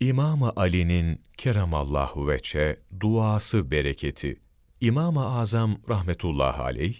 İmam-ı Ali'nin keremallahu veçe duası bereketi. İmam-ı Azam rahmetullahi aleyh,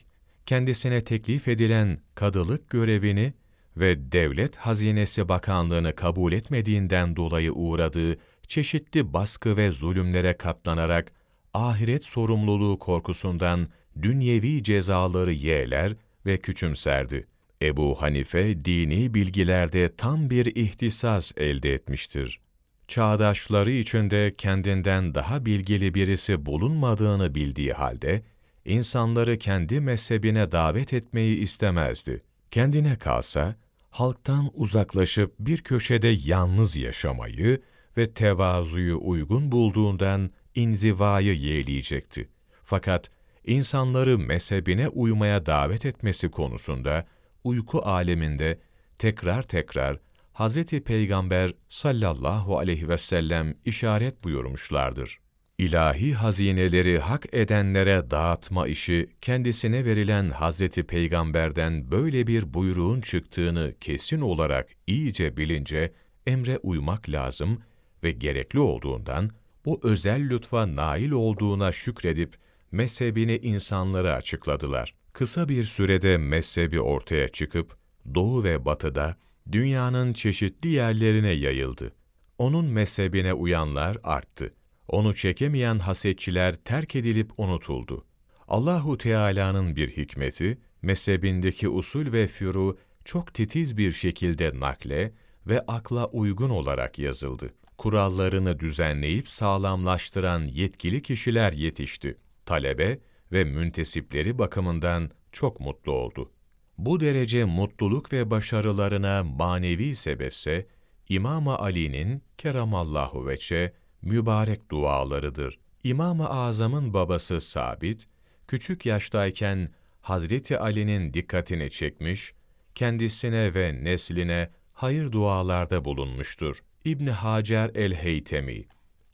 kendisine teklif edilen kadılık görevini ve devlet hazinesi bakanlığını kabul etmediğinden dolayı uğradığı çeşitli baskı ve zulümlere katlanarak ahiret sorumluluğu korkusundan dünyevi cezaları yeğler ve küçümserdi. Ebu Hanife dini bilgilerde tam bir ihtisas elde etmiştir. Çağdaşları içinde kendinden daha bilgili birisi bulunmadığını bildiği halde, insanları kendi mezhebine davet etmeyi istemezdi. Kendine kalsa, halktan uzaklaşıp bir köşede yalnız yaşamayı ve tevazuyu uygun bulduğundan inzivayı yeğleyecekti. Fakat insanları mezhebine uymaya davet etmesi konusunda uyku aleminde tekrar tekrar Hz. Peygamber sallallahu aleyhi ve sellem işaret buyurmuşlardır. İlahi hazineleri hak edenlere dağıtma işi kendisine verilen Hazreti Peygamber'den böyle bir buyruğun çıktığını kesin olarak iyice bilince emre uymak lazım ve gerekli olduğundan bu özel lütfa nail olduğuna şükredip mezhebini insanlara açıkladılar. Kısa bir sürede mezhebi ortaya çıkıp doğu ve batıda dünyanın çeşitli yerlerine yayıldı. Onun mezhebine uyanlar arttı. Onu çekemeyen hasetçiler terk edilip unutuldu. Allahu Teala'nın bir hikmeti, mezhebindeki usul ve furu çok titiz bir şekilde nakle ve akla uygun olarak yazıldı. Kurallarını düzenleyip sağlamlaştıran yetkili kişiler yetişti. Talebe ve müntesipleri bakımından çok mutlu oldu. Bu derece mutluluk ve başarılarına manevi sebepse, İmam-ı Ali'nin keramallahu veçe mübarek dualarıdır. İmam-ı Azam'ın babası Sabit, küçük yaştayken Hazreti Ali'nin dikkatini çekmiş, kendisine ve nesline hayır dualarda bulunmuştur. İbn Hacer el-Heytemi,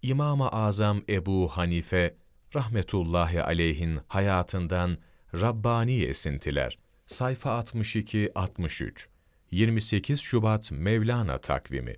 İmam-ı Azam Ebu Hanife rahmetullahi aleyhin hayatından Rabbani esintiler. Sayfa 62-63 28 Şubat Mevlana takvimi